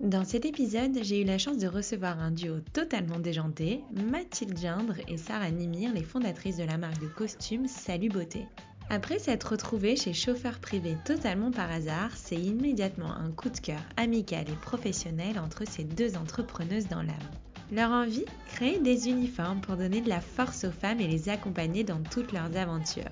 Dans cet épisode, j'ai eu la chance de recevoir un duo totalement déjanté, Mathilde Gindre et Sarah Nimir, les fondatrices de la marque de costumes Salut Beauté. Après s'être retrouvées chez Chauffeur Privé totalement par hasard, c'est immédiatement un coup de cœur amical et professionnel entre ces deux entrepreneuses dans l'âme. Leur envie Créer des uniformes pour donner de la force aux femmes et les accompagner dans toutes leurs aventures.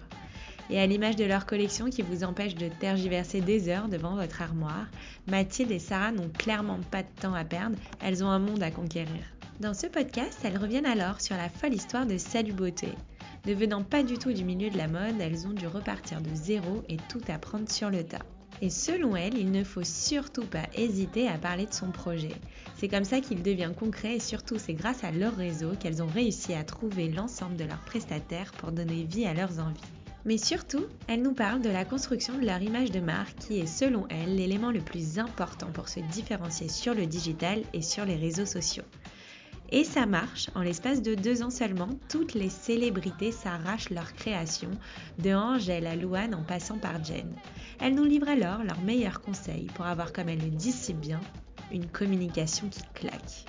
Et à l'image de leur collection qui vous empêche de tergiverser des heures devant votre armoire, Mathilde et Sarah n'ont clairement pas de temps à perdre, elles ont un monde à conquérir. Dans ce podcast, elles reviennent alors sur la folle histoire de Salut Beauté. Ne venant pas du tout du milieu de la mode, elles ont dû repartir de zéro et tout apprendre sur le tas. Et selon elles, il ne faut surtout pas hésiter à parler de son projet. C'est comme ça qu'il devient concret et surtout c'est grâce à leur réseau qu'elles ont réussi à trouver l'ensemble de leurs prestataires pour donner vie à leurs envies. Mais surtout, elle nous parle de la construction de leur image de marque qui est selon elle l'élément le plus important pour se différencier sur le digital et sur les réseaux sociaux. Et ça marche, en l'espace de deux ans seulement, toutes les célébrités s'arrachent leur création, de Angèle à Louane en passant par Jen. Elles nous livrent alors leurs meilleurs conseils pour avoir, comme elles le disent si bien, une communication qui claque.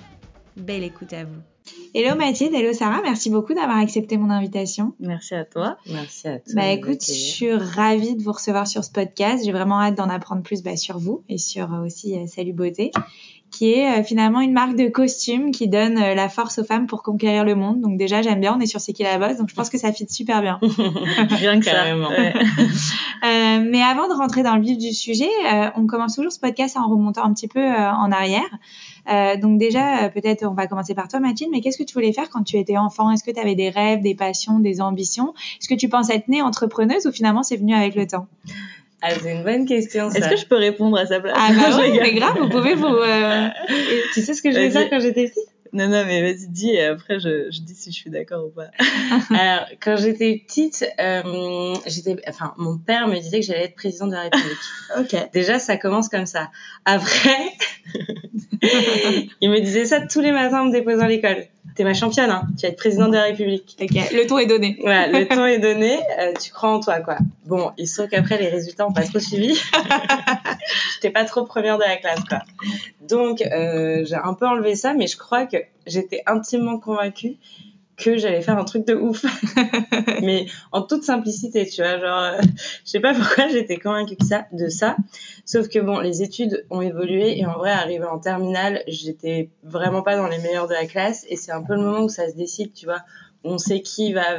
Belle écoute à vous. Hello Mathilde, hello Sarah, merci beaucoup d'avoir accepté mon invitation. Merci à toi. Merci à toi. Bah écoute, je suis ravie de vous recevoir sur ce podcast. J'ai vraiment hâte d'en apprendre plus bah, sur vous et sur euh, aussi euh, Salut Beauté, qui est euh, finalement une marque de costumes qui donne la force aux femmes pour conquérir le monde. Donc déjà, j'aime bien, on est sur C'est qui la bosse, donc je pense que ça fit super bien. bien que ça. Ouais. mais avant de rentrer dans le vif du sujet, on commence toujours ce podcast en remontant un petit peu en arrière. Euh, donc déjà, euh, peut-être on va commencer par toi, Mathilde, mais qu'est-ce que tu voulais faire quand tu étais enfant? Est-ce que tu avais des rêves, des passions, des ambitions? Est-ce que tu penses être née entrepreneuse ou finalement c'est venu avec le temps? Ah, c'est une bonne question. Est-ce que je peux répondre à sa place? Ah bah oui, c'est grave, vous pouvez vous... Euh... tu sais ce que je vais faire quand j'étais petite? Non, non, mais vas-y, dis et après je, je dis si je suis d'accord ou pas. Alors, quand j'étais petite, euh, j'étais, enfin, mon père me disait que j'allais être président de la République. ok. Déjà, ça commence comme ça. Après, il me disait ça tous les matins en me déposant à l'école. T'es ma championne, hein. Tu vas être président de la République. Ok. Le ton est donné. Voilà, le ton est donné. Euh, tu crois en toi, quoi. Bon, il se trouve qu'après les résultats ont pas trop suivi. J'étais pas trop première de la classe, quoi. Donc, euh, j'ai un peu enlevé ça, mais je crois que j'étais intimement convaincue que j'allais faire un truc de ouf. mais en toute simplicité, tu vois, genre, euh, je sais pas pourquoi j'étais convaincue de ça, de ça. Sauf que bon, les études ont évolué et en vrai, arrivé en terminale, j'étais vraiment pas dans les meilleurs de la classe et c'est un peu le moment où ça se décide, tu vois. On sait qui va,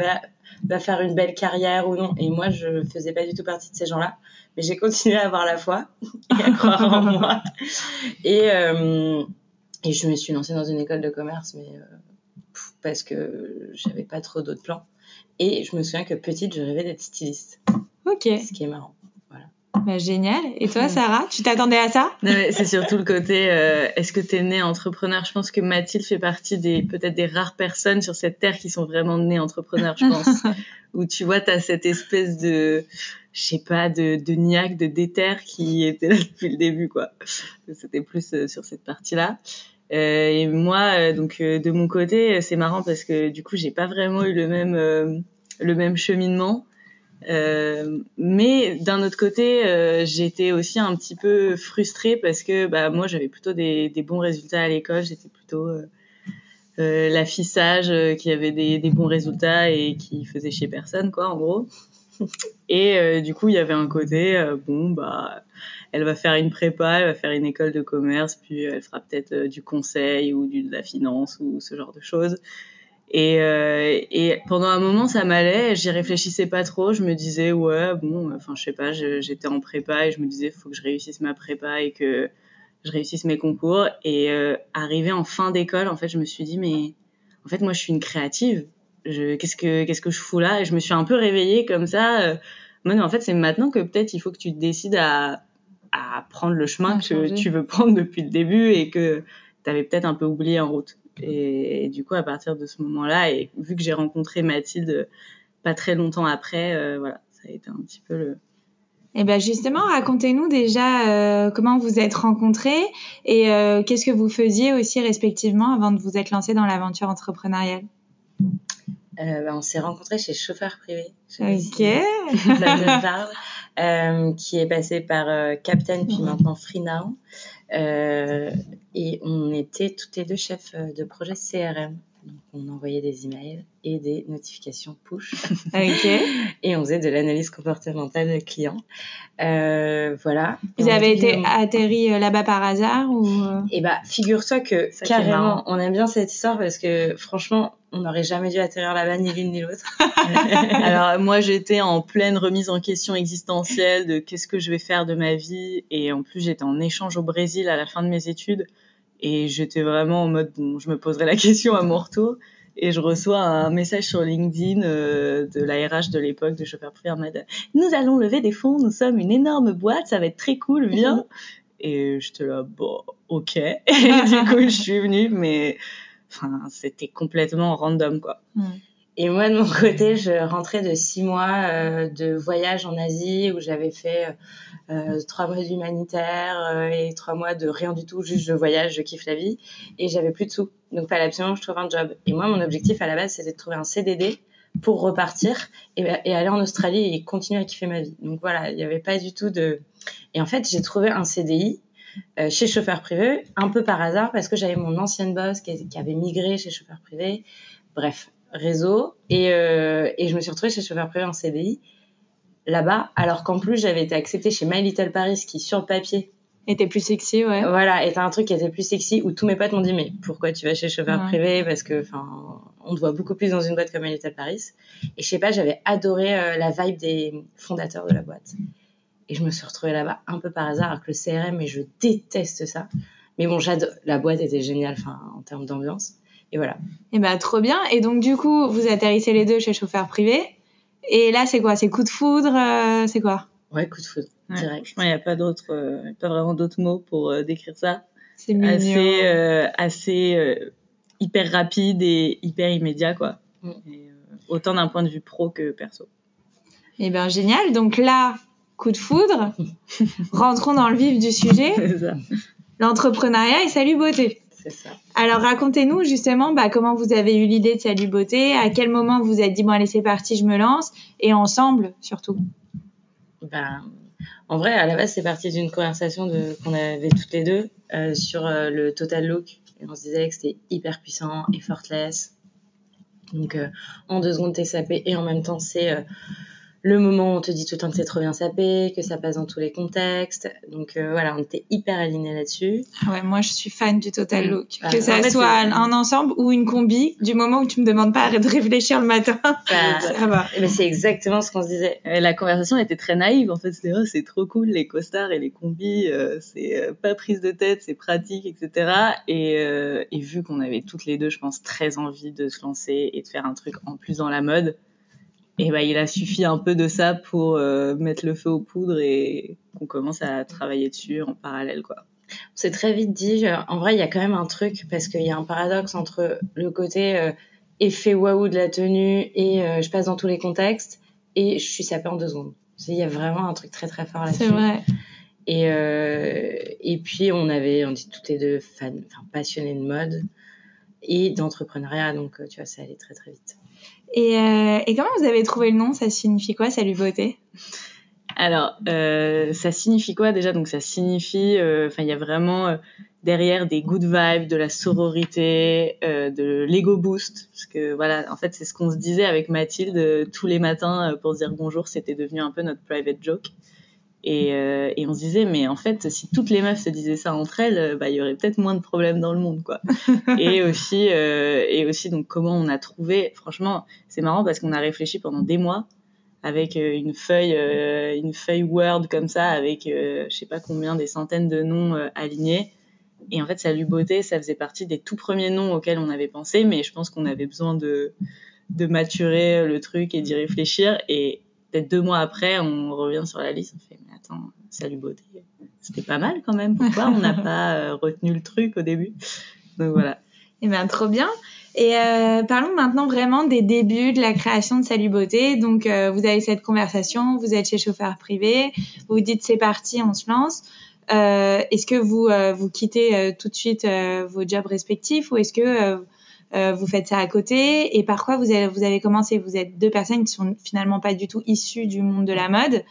va faire une belle carrière ou non. Et moi, je faisais pas du tout partie de ces gens-là. Mais j'ai continué à avoir la foi et à croire en moi. Et, euh, et je me suis lancée dans une école de commerce, mais euh, parce que j'avais pas trop d'autres plans. Et je me souviens que petite, je rêvais d'être styliste. Ok. Ce qui est marrant. Voilà. Bah, génial. Et toi, Sarah, tu t'attendais à ça? C'est surtout le côté euh, est-ce que tu es née entrepreneur? Je pense que Mathilde fait partie des peut-être des rares personnes sur cette terre qui sont vraiment nées entrepreneurs, je pense. Où tu vois, tu as cette espèce de je sais pas, de, de niaque, de déter qui était là depuis le début, quoi. C'était plus euh, sur cette partie-là. Euh, et moi, euh, donc euh, de mon côté, c'est marrant parce que du coup, j'ai pas vraiment eu le même le même cheminement. mais d'un autre côté, j'étais aussi un petit peu frustrée parce que bah moi, j'avais plutôt des, des bons résultats à l'école. J'étais plutôt l'affichage qui avait des, des bons résultats et qui faisait chez personne, quoi, en gros. Et euh, du coup, il y avait un côté, euh, bon, bah, elle va faire une prépa, elle va faire une école de commerce, puis elle fera peut-être euh, du conseil ou de la finance ou ce genre de choses. Et, et pendant un moment, ça m'allait, j'y réfléchissais pas trop, je me disais, ouais, bon, enfin, je sais pas, j'étais en prépa et je me disais, faut que je réussisse ma prépa et que je réussisse mes concours. Et arrivé en fin d'école, en fait, je me suis dit, mais en fait, moi, je suis une créative qu'est-ce que que je fous là? Et je me suis un peu réveillée comme ça euh, mais en fait c'est maintenant que peut-être il faut que tu te décides à à prendre le chemin que tu veux prendre depuis le début et que t'avais peut-être un peu oublié en route. Et, du coup, à partir de ce moment-là, et vu que j'ai rencontré Mathilde pas très longtemps après, voilà, ça a été un petit peu le, eh ben justement, racontez-nous déjà euh, comment vous êtes rencontrés et euh, qu'est-ce que vous faisiez aussi respectivement avant de vous être lancé dans l'aventure entrepreneuriale? Euh, ben, on s'est rencontrés chez Chauffeur Privé. Ok. Euh, qui est passé par Captain puis maintenant Free Now. et on était toutes les deux chefs de projet CRM. Donc, on envoyait des emails et des notifications push. et on faisait de l'analyse comportementale client. Euh, voilà. Vous avez été atterri euh, là-bas par hasard ou euh? Eh bah, figure-toi que carrément, on aime bien cette histoire parce que franchement, on n'aurait jamais dû atterrir là-bas ni l'une ni l'autre. Alors moi, j'étais en pleine remise en question existentielle de qu'est-ce que je vais faire de ma vie et en plus j'étais en échange au Brésil à la fin de mes études. Et j'étais vraiment en mode, bon, je me poserai la question à mon retour. Et je reçois un message sur LinkedIn euh, de la RH de l'époque de Chauffeur Privé en mode Nous allons lever des fonds, nous sommes une énorme boîte, ça va être très cool, viens. Et je te là, bon, ok. Et du coup, je suis venue, mais enfin, c'était complètement random, quoi. Et moi, de mon côté, je rentrais de six mois euh, de voyage en Asie où j'avais fait euh, trois mois d'humanitaire euh, et trois mois de rien du tout, juste je voyage, je kiffe la vie. Et j'avais plus de sous. Donc, pas absolument je trouve un job. Et moi, mon objectif à la base, c'était de trouver un CDD pour repartir et, et, aller en Australie et continuer à kiffer ma vie. Donc voilà, il n'y avait pas du tout de... Et en fait, j'ai trouvé un CDI euh, chez chauffeur privé, un peu par hasard, parce que j'avais mon ancienne boss qui avait migré chez chauffeur privé. Bref, réseau et, euh, et je me suis retrouvée chez chauffeur privé en CDI là-bas, alors qu'en plus j'avais été acceptée chez My Little Paris qui sur le papier était plus sexy, ouais. Voilà, était un truc qui était plus sexy où tous mes potes m'ont dit mais pourquoi tu vas chez chauffeur privé? Parce que enfin on te voit beaucoup plus dans une boîte comme My Little Paris. Et je sais pas j'avais adoré euh, la vibe des fondateurs de la boîte. Et je me suis retrouvée là-bas un peu par hasard avec le CRM et je déteste ça. Mais bon j'adore la boîte était géniale enfin en termes d'ambiance et voilà. Et bah trop bien. Et donc du coup, vous atterrissez les deux chez chauffeur privé. Et là, c'est quoi? C'est coup de foudre euh, C'est quoi? Ouais, coup de foudre, direct. Il n'y a pas d'autres, euh, pas vraiment d'autres mots pour euh, décrire ça. C'est mignon. Assez, assez hyper rapide et hyper immédiat, quoi. Mm. autant d'un point de vue pro que perso. Eh ben génial. Donc là, coup de foudre. Rentrons dans le vif du sujet. L'entrepreneuriat et salut beauté. Alors racontez-nous justement bah, comment vous avez eu l'idée de Salut Beauté, à quel moment vous êtes dit bon allez c'est parti je me lance et ensemble surtout? Ben, en vrai à la base c'est parti d'une conversation qu'on avait toutes les deux euh, sur euh, le total look et on se disait que c'était hyper puissant, effortless. Donc euh, en deux secondes t'es sapé et en même temps c'est le moment où on te dit tout le temps que c'est trop bien sapé, que ça passe dans tous les contextes. Donc euh, voilà, on était hyper alignés là-dessus. Ah ouais, moi je suis fan du total mm. look. Bah, que ça soit un ensemble ou une combi, du moment où tu me demandes pas de réfléchir le matin, bah, ça va. Mais c'est exactement ce qu'on se disait. Et la conversation était très naïve en fait. C'était oh, c'est trop cool les costards et les combis, euh, c'est euh, pas prise de tête, c'est pratique, etc. Et, et vu qu'on avait toutes les deux, je pense, très envie de se lancer et de faire un truc en plus dans la mode et ben il a suffi un peu de ça pour euh, mettre le feu aux poudres et qu'on commence à travailler dessus en parallèle quoi. On s'est très vite dit, en vrai il y a quand même un truc parce qu'il y a un paradoxe entre le côté euh, effet waouh de la tenue et euh, je passe dans tous les contextes et je suis sapée en deux secondes. Il y a vraiment un truc très très fort là-dessus. C'est vrai. Et et puis on avait, on dit toutes les deux fans, enfin passionnés de mode et d'entrepreneuriat donc tu vois ça allait très très vite. Et, euh, et, comment vous avez trouvé le nom? Ça signifie quoi, Salut Beauté Alors, euh, ça signifie quoi déjà? Donc, ça signifie, euh, enfin, il y a vraiment euh, derrière des good vibes, de la sororité, de l'ego boost, parce que voilà, en fait, c'est ce qu'on se disait avec Mathilde tous les matins pour dire bonjour. C'était devenu un peu notre private joke. Et, euh, et, on se disait, mais en fait, si toutes les meufs se disaient ça entre elles, euh, bah, il y aurait peut-être moins de problèmes dans le monde, quoi. et aussi, euh, et aussi, donc, comment on a trouvé, franchement, c'est marrant parce qu'on a réfléchi pendant des mois avec euh, une feuille, euh, une feuille Word comme ça, avec, je sais pas combien, des centaines de noms alignés. Et en fait, Salut Beauté, ça faisait partie des tout premiers noms auxquels on avait pensé, mais je pense qu'on avait besoin de, de maturer le truc et d'y réfléchir. Et peut-être deux mois après, on revient sur la liste, on fait, mais attends, salut beauté, c'était pas mal quand même, pourquoi on n'a pas euh, retenu le truc au début? Donc voilà. Eh bien, trop bien. Et euh, parlons maintenant vraiment des débuts de la création de Salut Beauté. Donc, euh, vous avez cette conversation, vous êtes chez chauffeur privé, vous vous dites c'est parti, on se lance. Euh, est-ce que vous euh, vous quittez euh, tout de suite vos jobs respectifs ou est-ce que vous faites ça à côté. Et par quoi vous avez, commencé? Vous êtes deux personnes qui sont finalement pas du tout issues du monde de la mode.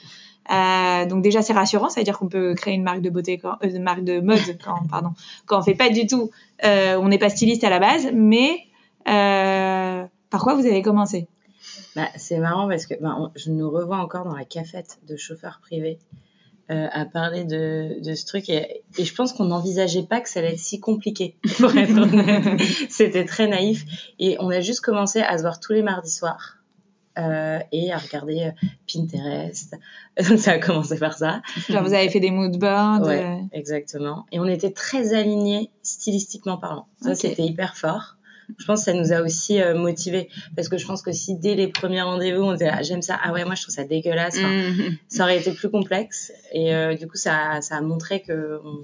donc déjà c'est rassurant, ça veut dire qu'on peut créer une marque de beauté, quand, une marque de mode quand, pardon, quand on fait pas du tout, on n'est pas styliste à la base, mais euh, par quoi vous avez commencé? Bah, C'est marrant parce que on, je nous revois encore dans la cafette de chauffeur privé euh, à parler de, de ce truc et, et je pense qu'on n'envisageait pas que ça allait être si compliqué pour être honnête. C'était très naïf et on a juste commencé à se voir tous les mardis soirs. Euh, et à regarder euh, Pinterest. Ça a commencé par ça. Genre vous avez fait des mood boards. Ouais, euh, exactement. Et on était très alignés stylistiquement parlant. Ça c'était hyper fort. Je pense que ça nous a aussi euh, motivés parce que je pense que si dès les premiers rendez-vous on disait ah, j'aime ça ah ouais moi je trouve ça dégueulasse Enfin, Mhm. ça aurait été plus complexe et euh, du coup ça, ça a montré que on,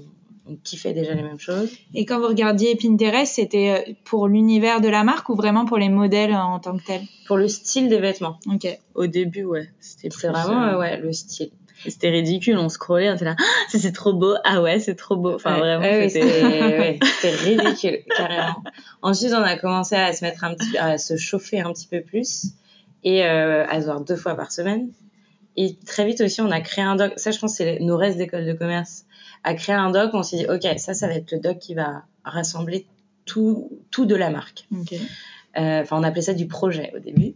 kiffait déjà les mêmes choses. Et quand vous regardiez Pinterest, c'était euh, pour l'univers de la marque ou vraiment pour les modèles en tant que tels? Pour le style des vêtements, Ok. Au début, ouais. C'était vraiment euh, ouais le style. C'était ridicule, on scrollait, on était là, ah, c'est trop beau, ah ouais, c'est trop beau. Enfin Ouais, vraiment, ouais, c'était. ouais, ridicule carrément. Ensuite on a commencé à se mettre un petit à se chauffer un petit peu plus et euh, à se voir deux fois par semaine. Et très vite aussi on a créé un doc. Ça je pense que c'est nos restes d'école de commerce. À créer un doc, on s'est dit ok ça ça va être le doc qui va rassembler tout tout de la marque. Euh, Enfin, on appelait ça du projet au début.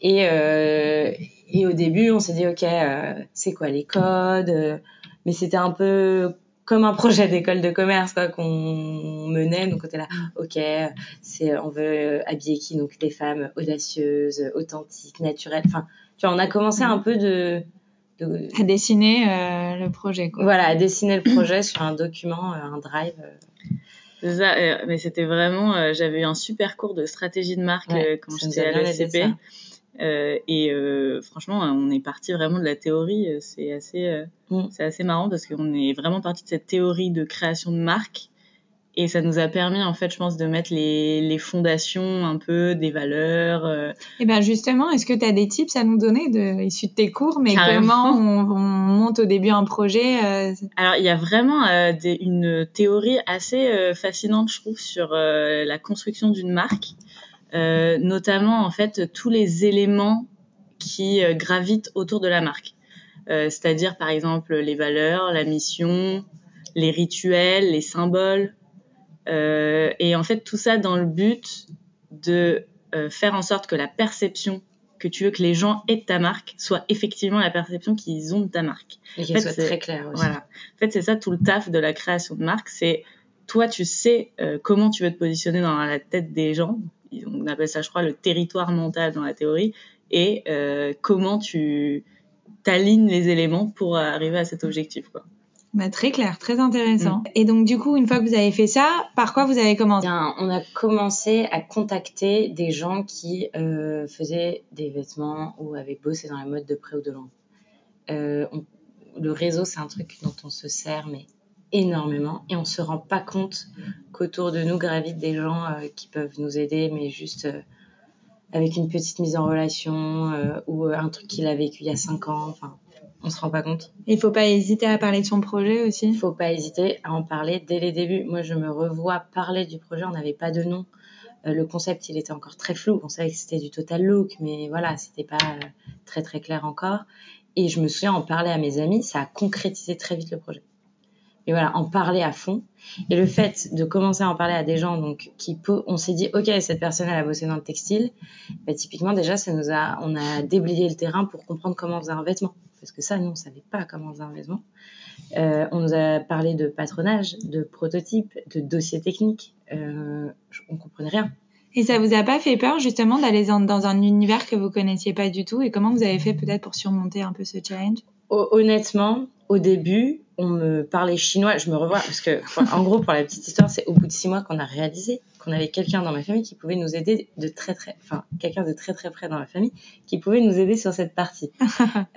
Et, euh, et au début, on s'est dit, OK, euh, c'est quoi les codes euh, Mais c'était un peu comme un projet d'école de commerce quoi qu'on menait. Donc, on était là, OK, c'est, on veut habiller qui Donc, des femmes audacieuses, authentiques, naturelles. Enfin, tu vois, on a commencé un peu de... de À dessiner euh, le projet, quoi. voilà, à dessiner le projet sur un document, un drive. C'est ça, mais c'était vraiment. J'avais eu un super cours de stratégie de marque Ouais, quand j'étais à ça. Euh, et euh, franchement, on est parti vraiment de la théorie. euh, C'est assez, euh, Mm. c'est assez marrant parce qu'on est vraiment parti de cette théorie de création de marque. Et ça nous a permis, en fait, je pense, de mettre les, les fondations un peu des valeurs. euh, Et ben justement, est-ce que tu as des tips à nous donner de, issus de tes cours, mais Carrément. comment on, on monte au début un projet Alors, il y a vraiment des- une théorie assez fascinante, je trouve, sur la construction d'une marque, notamment en fait tous les éléments qui euh, gravitent autour de la marque. Euh, C'est-à-dire, par exemple, les valeurs, la mission, les rituels, les symboles, Euh, et en fait tout ça dans le but de euh, faire en sorte que la perception que tu veux que les gens aient de ta marque soit effectivement la perception qu'ils ont de ta marque. Et En qu'elle fait, soit très claire aussi. Voilà. En fait, c'est ça tout le taf de la création de marque. C'est toi, tu sais euh, comment tu veux te positionner dans la tête des gens. On appelle ça, je crois, le territoire mental dans la théorie. Et euh, comment tu t'alignes les éléments pour arriver à cet objectif. Quoi. bah, Très clair, très intéressant. Et donc du coup, une fois que vous avez fait ça, par quoi vous avez commencé? Bien, on a commencé à contacter des gens qui euh, faisaient des vêtements ou avaient bossé dans la mode de près ou de loin. Euh, on- le réseau, c'est un truc dont on se sert, mais énormément, et on se rend pas compte qu'autour de nous gravitent des gens euh, qui peuvent nous aider, mais juste euh, avec une petite mise en relation euh, ou un truc qu'il a vécu il y a cinq ans. Enfin, on se rend pas compte. Il faut pas hésiter à parler de son projet Il aussi. faut pas hésiter à en parler dès les débuts. Moi, je me revois parler du projet. On n'avait pas de nom. Le concept, il était encore très flou. On savait que c'était du total look, mais voilà, c'était pas très très clair encore. Et je me souviens en parler à mes amis, ça a concrétisé très vite le projet. Et voilà, en parler à fond. Et le fait de commencer à en parler à des gens, donc qui on s'est dit, ok, cette personne elle a bossé dans le textile. Bah, typiquement déjà, ça nous a, on a déblayé le terrain pour comprendre comment on faisait un vêtement, parce que ça, nous, on savait pas comment on faisait un vêtement. Euh, on nous a parlé de patronage, de prototype, de dossier technique. Euh, on comprenait rien. Et ça vous a pas fait peur justement d'aller dans un univers que vous connaissiez pas du tout? Et comment vous avez fait peut-être pour surmonter un peu ce challenge? Honnêtement, au début, on me parlait chinois. Je me revois parce que, en gros, pour la petite histoire, c'est au bout de six mois qu'on a réalisé qu'on avait quelqu'un dans ma famille qui pouvait nous aider de très très, enfin, quelqu'un de très très près dans la famille qui pouvait nous aider sur cette partie.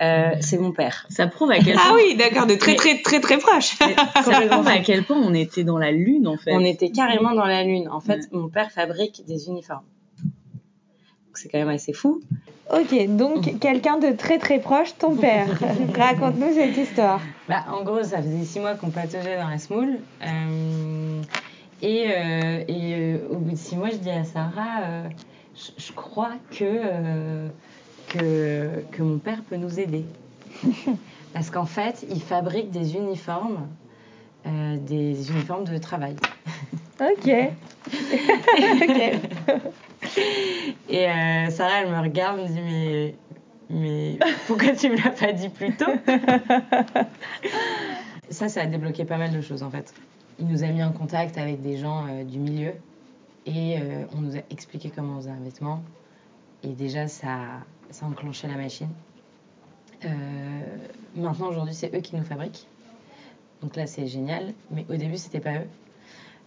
Euh, c'est mon père. Ça prouve à quel point. Ah oui, d'accord, de très très très très proche. ça prouve à quel point on était dans la lune en fait. On était carrément dans la lune. En fait, mon père fabrique des uniformes. C'est quand même assez fou. Ok, donc quelqu'un de très très proche, ton père. Raconte-nous cette histoire. Bah, en gros, ça faisait six mois qu'on pataugeait dans la smoule. Euh, et, euh, et euh, au bout de six mois, je dis à Sarah, euh, je, je, crois que, que, que mon père peut nous aider. Parce qu'en fait, il fabrique des uniformes, des uniformes de travail. Ok. ok. Et euh, Sarah, elle me regarde, me dit mais, mais pourquoi tu me l'as pas dit plus tôt? Ça, ça a débloqué pas mal de choses en fait. Il nous a mis en contact avec des gens euh, du milieu et euh, on nous a expliqué comment on faisait un vêtement. Et déjà, ça, ça a enclenché la machine. Maintenant, aujourd'hui, c'est eux qui nous fabriquent. Donc là, c'est génial. Mais au début, c'était pas eux.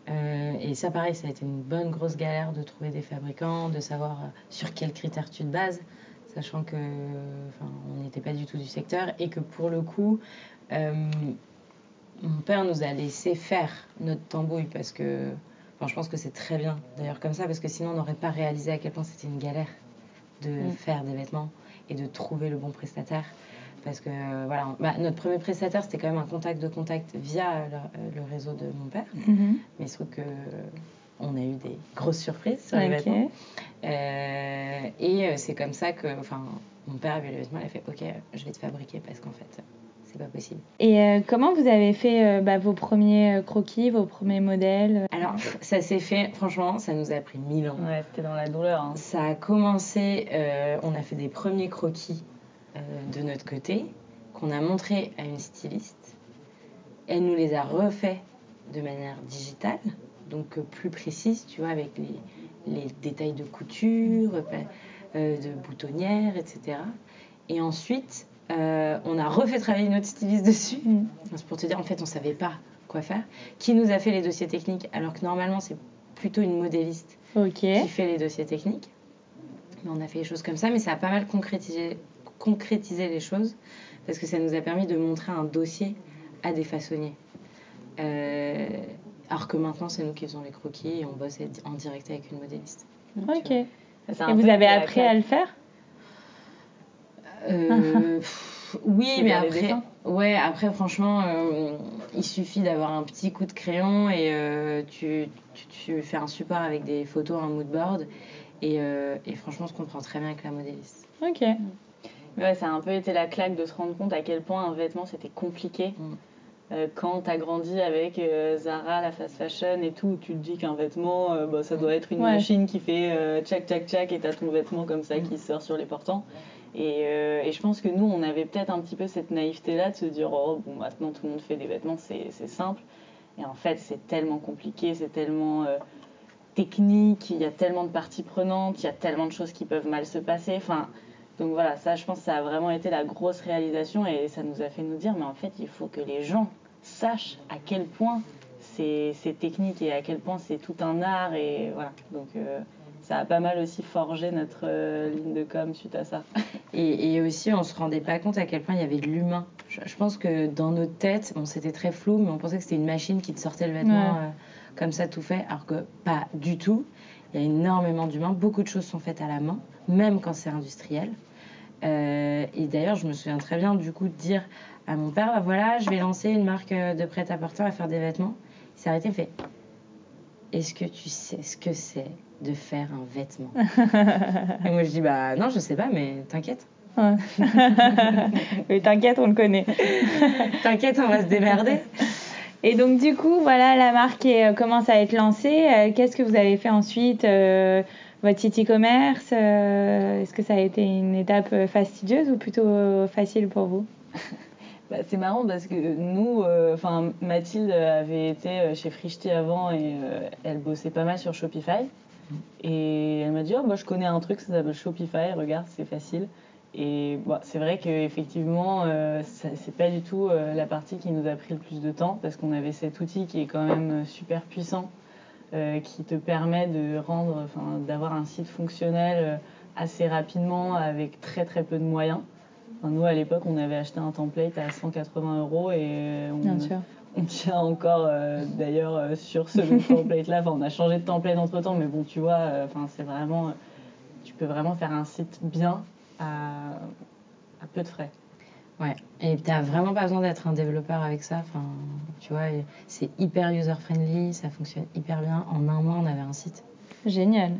Euh, et ça, pareil, ça a été une bonne grosse galère de trouver des fabricants, de savoir euh, sur quels critères tu te bases, sachant que, enfin, on n'était pas du tout du secteur et que pour le coup, euh, mon père nous a laissé faire notre tambouille parce que, enfin, je pense que c'est très bien d'ailleurs comme ça parce que sinon on n'aurait pas réalisé à quel point c'était une galère de mmh. faire des vêtements et de trouver le bon prestataire parce que voilà, bah, notre premier prestataire c'était quand même un contact de contact via le, le réseau de mon père, mm -hmm. mais il se trouve que on a eu des grosses surprises sur les okay. vêtements. Euh, et c'est comme ça que, enfin, mon père a vu les vêtements, il a fait OK, je vais te fabriquer parce qu'en fait, c'est pas possible. Et euh, comment vous avez fait euh, bah, vos premiers croquis, vos premiers modèles? Alors, ça s'est fait, franchement, ça nous a pris mille ans. Ouais, c'était dans la douleur. Hein. Ça a commencé, on a fait des premiers croquis euh, de notre côté, qu'on a montré à une styliste. Elle nous les a refaits de manière digitale, donc plus précise, tu vois, avec les, les détails de couture, euh, de boutonnière, etc. Et ensuite, euh, on a refait travailler notre styliste dessus. C'est pour te dire, en fait, on ne savait pas quoi faire. Qui nous a fait les dossiers techniques, alors que normalement, c'est plutôt une modéliste okay. qui fait les dossiers techniques. Mais on a fait les choses comme ça, mais ça a pas mal concrétisé, concrétiser les choses parce que ça nous a permis de montrer un dossier à des façonniers. Euh, alors que maintenant, c'est nous qui faisons les croquis et on bosse en direct avec une modéliste. Ok. Et vous avez appris à le faire? Euh, Oui, mais après, ouais, après, franchement, euh, il suffit d'avoir un petit coup de crayon et euh, tu, tu, tu, fais un support avec des photos, un mood board. Et, euh, et franchement, on se comprend très bien avec la modéliste. Ok. Ouais, ça a un peu été la claque de se rendre compte à quel point un vêtement c'était compliqué. Mm. Euh, quand tu as grandi avec euh, Zara, la fast fashion et tout, tu te dis qu'un vêtement, euh, bah, ça doit être une Ouais. machine qui fait tchac tchac tchac et tu as ton vêtement comme ça qui sort sur les portants. Et, euh, et je pense que nous, on avait peut-être un petit peu cette naïveté-là de se dire, oh, bon, maintenant tout le monde fait des vêtements, c'est simple. Et en fait, c'est tellement compliqué, c'est tellement euh, technique, il y a tellement de parties prenantes, il y a tellement de choses qui peuvent mal se passer. Enfin, donc voilà, ça, je pense que ça a vraiment été la grosse réalisation et ça nous a fait nous dire, mais en fait, il faut que les gens sachent à quel point c'est technique et à quel point c'est tout un art. Et voilà, donc euh, ça a pas mal aussi forgé notre euh, ligne de com suite à ça. Et, et, aussi, on se rendait pas compte à quel point il y avait de l'humain. Je, je, pense que dans notre tête, bon, c'était très flou, mais on pensait que c'était une machine qui te sortait le vêtement ouais. euh, comme ça tout fait, alors que pas du tout. Il y a énormément d'humains, beaucoup de choses sont faites à la main, même quand c'est industriel. Euh, et d'ailleurs, je me souviens très bien du coup de dire à mon père, bah, voilà, je vais lancer une marque euh, de prêt-à-porter à faire des vêtements. Il s'est arrêté, il fait, est-ce que tu sais ce que c'est de faire un vêtement? Et moi je dis, bah non, je sais pas, mais t'inquiète. Ouais. mais t'inquiète, on le connaît. t'inquiète, on va se démerder. Et donc du coup, voilà, la marque est, euh, commence à être lancée. Euh, Qu'est-ce que vous avez fait ensuite euh, Votre site e-commerce Est-ce que ça a été une étape fastidieuse ou plutôt facile pour vous? Bah, C'est marrant parce que nous, enfin Mathilde avait été chez Frichti avant et elle bossait pas mal sur Shopify. Et elle m'a dit, oh, moi je connais un truc, ça s'appelle Shopify, regarde, c'est facile. Et bon, c'est vrai qu'effectivement, euh, c'est pas du tout euh, la partie qui nous a pris le plus de temps parce qu'on avait cet outil qui est quand même super puissant, euh, qui te permet de rendre, d'avoir un site fonctionnel assez rapidement avec très très peu de moyens. nous, à l'époque, on avait acheté un template à 180 euros et on, on tient encore d'ailleurs sur ce template-là. Enfin, on a changé de template entre temps, mais bon, tu vois, enfin, c'est vraiment, tu peux vraiment faire un site bien à, peu de frais. Ouais, et tu n'as vraiment pas besoin d'être un développeur avec ça. Enfin, tu vois, c'est hyper user-friendly, ça fonctionne hyper bien. En un mois, on avait un site. Génial.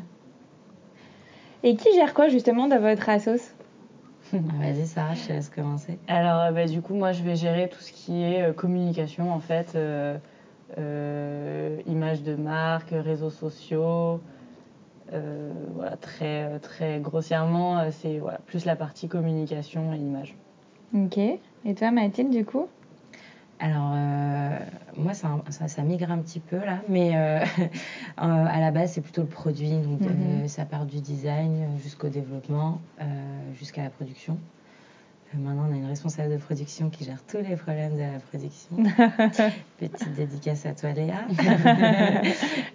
Et qui gère quoi justement dans votre assos? Ah, Vas-y Sarah, je te laisse commencer. Alors euh, bah, du coup moi je vais gérer tout ce qui est euh, communication en fait, euh, images de marque, réseaux sociaux, euh, voilà, très, très grossièrement, euh, c'est voilà, plus la partie communication et image. Ok. Et toi, Mathilde, du coup? Alors, euh, moi, ça, ça, migre un petit peu là, mais à la base, c'est plutôt le produit. Donc, mhm. ça part du design jusqu'au développement, jusqu'à la production. Maintenant, on a une responsable de production qui gère tous les problèmes de la production. Petite dédicace à toi, Léa.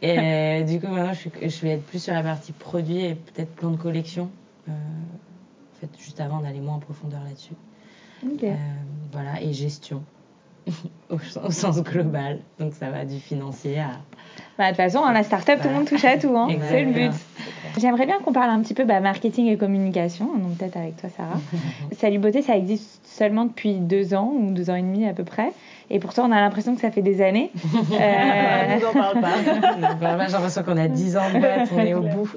et euh, du coup, maintenant, je, vais être plus sur la partie produit et peut-être plan de collection. Euh, en fait, juste avant d'aller moins en profondeur là-dessus. Euh, voilà, et gestion. au, sens global. Donc, ça va du financier à. Bah, de toute façon, la start-up, tout le monde touche à tout. Hein. C'est le but. J'aimerais bien qu'on parle un petit peu bah, marketing et communication, donc peut-être avec toi Sarah. Salut Beauté, ça existe seulement depuis deux ans ou deux ans et demi à peu près. Et pourtant, on a l'impression que ça fait des années. Euh... on n'en parle pas. J'ai l'impression qu'on a dix ans de boîte, on est au bout.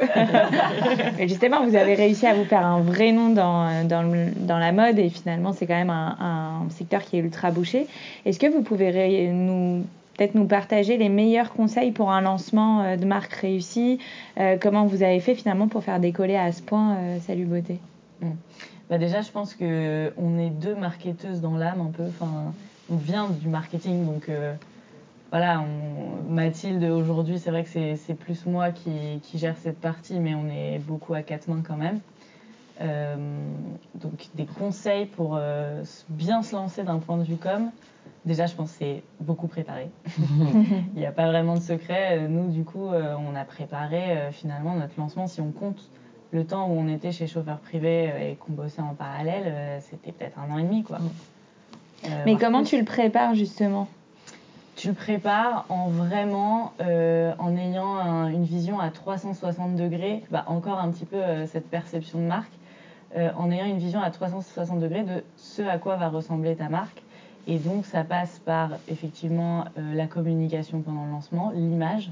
Mais justement, vous avez réussi à vous faire un vrai nom dans, dans, dans la mode et finalement, c'est quand même un, un, secteur qui est ultra bouché. Est-ce que vous pouvez nous peut-être nous partager les meilleurs conseils pour un lancement euh, de marque réussi euh, Comment vous avez fait finalement pour faire décoller à ce point euh, Salut Beauté? Mm. bah Déjà, je pense qu'on est deux marketeuses dans l'âme un peu. Enfin, on vient du marketing, donc voilà, Mathilde aujourd'hui, c'est vrai que c'est plus moi qui, qui, gère cette partie, mais on est beaucoup à quatre mains quand même. donc des conseils pour bien se lancer d'un point de vue com. Déjà, je pense que c'est beaucoup préparé. Il n'y a pas vraiment de secret. Nous, du coup, euh, on a préparé euh, finalement notre lancement. Si on compte le temps où on était chez chauffeur privé euh, et qu'on bossait en parallèle, c'était peut-être un an et demi, quoi. Mais comment tu le prépares justement? Tu le prépares en vraiment en ayant une vision à 360 degrés, bah, encore un petit peu cette perception de marque, en ayant une vision à 360 degrés de ce à quoi va ressembler ta marque et donc, ça passe par effectivement euh, la communication pendant le lancement, l'image.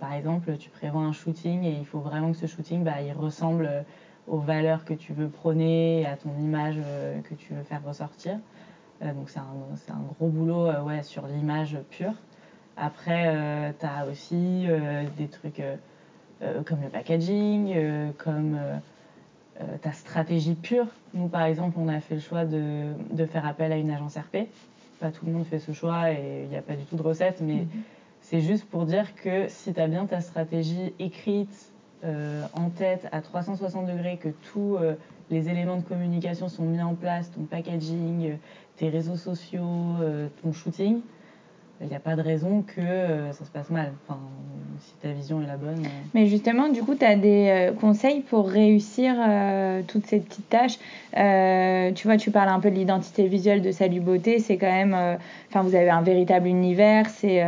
Par exemple, tu prévois un shooting et il faut vraiment que ce shooting, bah, il ressemble euh, aux valeurs que tu veux prôner, à ton image euh, que tu veux faire ressortir. donc, c'est un, gros boulot ouais, sur l'image pure. Après, tu as aussi des trucs comme le packaging, comme ta stratégie pure. Nous, par exemple, on a fait le choix de, de, faire appel à une agence RP. Pas tout le monde fait ce choix et il n'y a pas du tout de recette, mais mhm. c'est juste pour dire que si tu as bien ta stratégie écrite euh, en tête à 360 degrés, que tous euh, les éléments de communication sont mis en place, ton packaging, tes réseaux sociaux, ton shooting, il n'y a pas de raison que euh, ça se passe mal. Enfin, si ta vision est la bonne. Euh. Mais justement, du coup, tu as des euh, conseils pour réussir toutes ces petites tâches. tu vois, tu parles un peu de l'identité visuelle de Salut Beauté. C'est quand même. Enfin, vous avez un véritable univers. C'est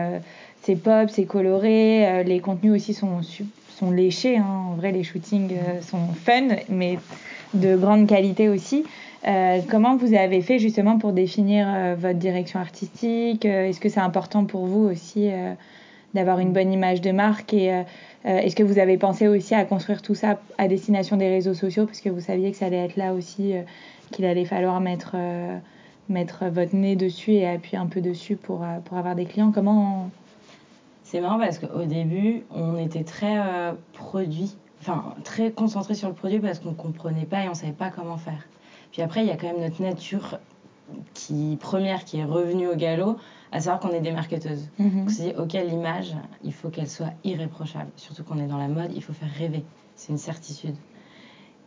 c'est pop, c'est coloré. les contenus aussi sont, sont léchés. Hein. En vrai, les shootings sont fun, mais de grande qualité aussi. Euh, comment vous avez fait justement pour définir euh, votre direction artistique? Euh, Est-ce que c'est important pour vous aussi d'avoir une bonne image de marque? Et est-ce que vous avez pensé aussi à construire tout ça à destination des réseaux sociaux? Parce que vous saviez que ça allait être là aussi qu'il allait falloir mettre votre nez dessus et appuyer un peu dessus pour avoir des clients. Comment c'est marrant parce qu'au début on était très produit enfin très concentré sur le produit parce qu'on comprenait pas et on savait pas comment faire puis après, il y a quand même notre nature qui, première qui est revenue au galop, à savoir qu'on est des marketeuses. Mm On s'est dit, ok, l'image, il faut qu'elle soit irréprochable. Surtout qu'on est dans la mode, il faut faire rêver. C'est une certitude.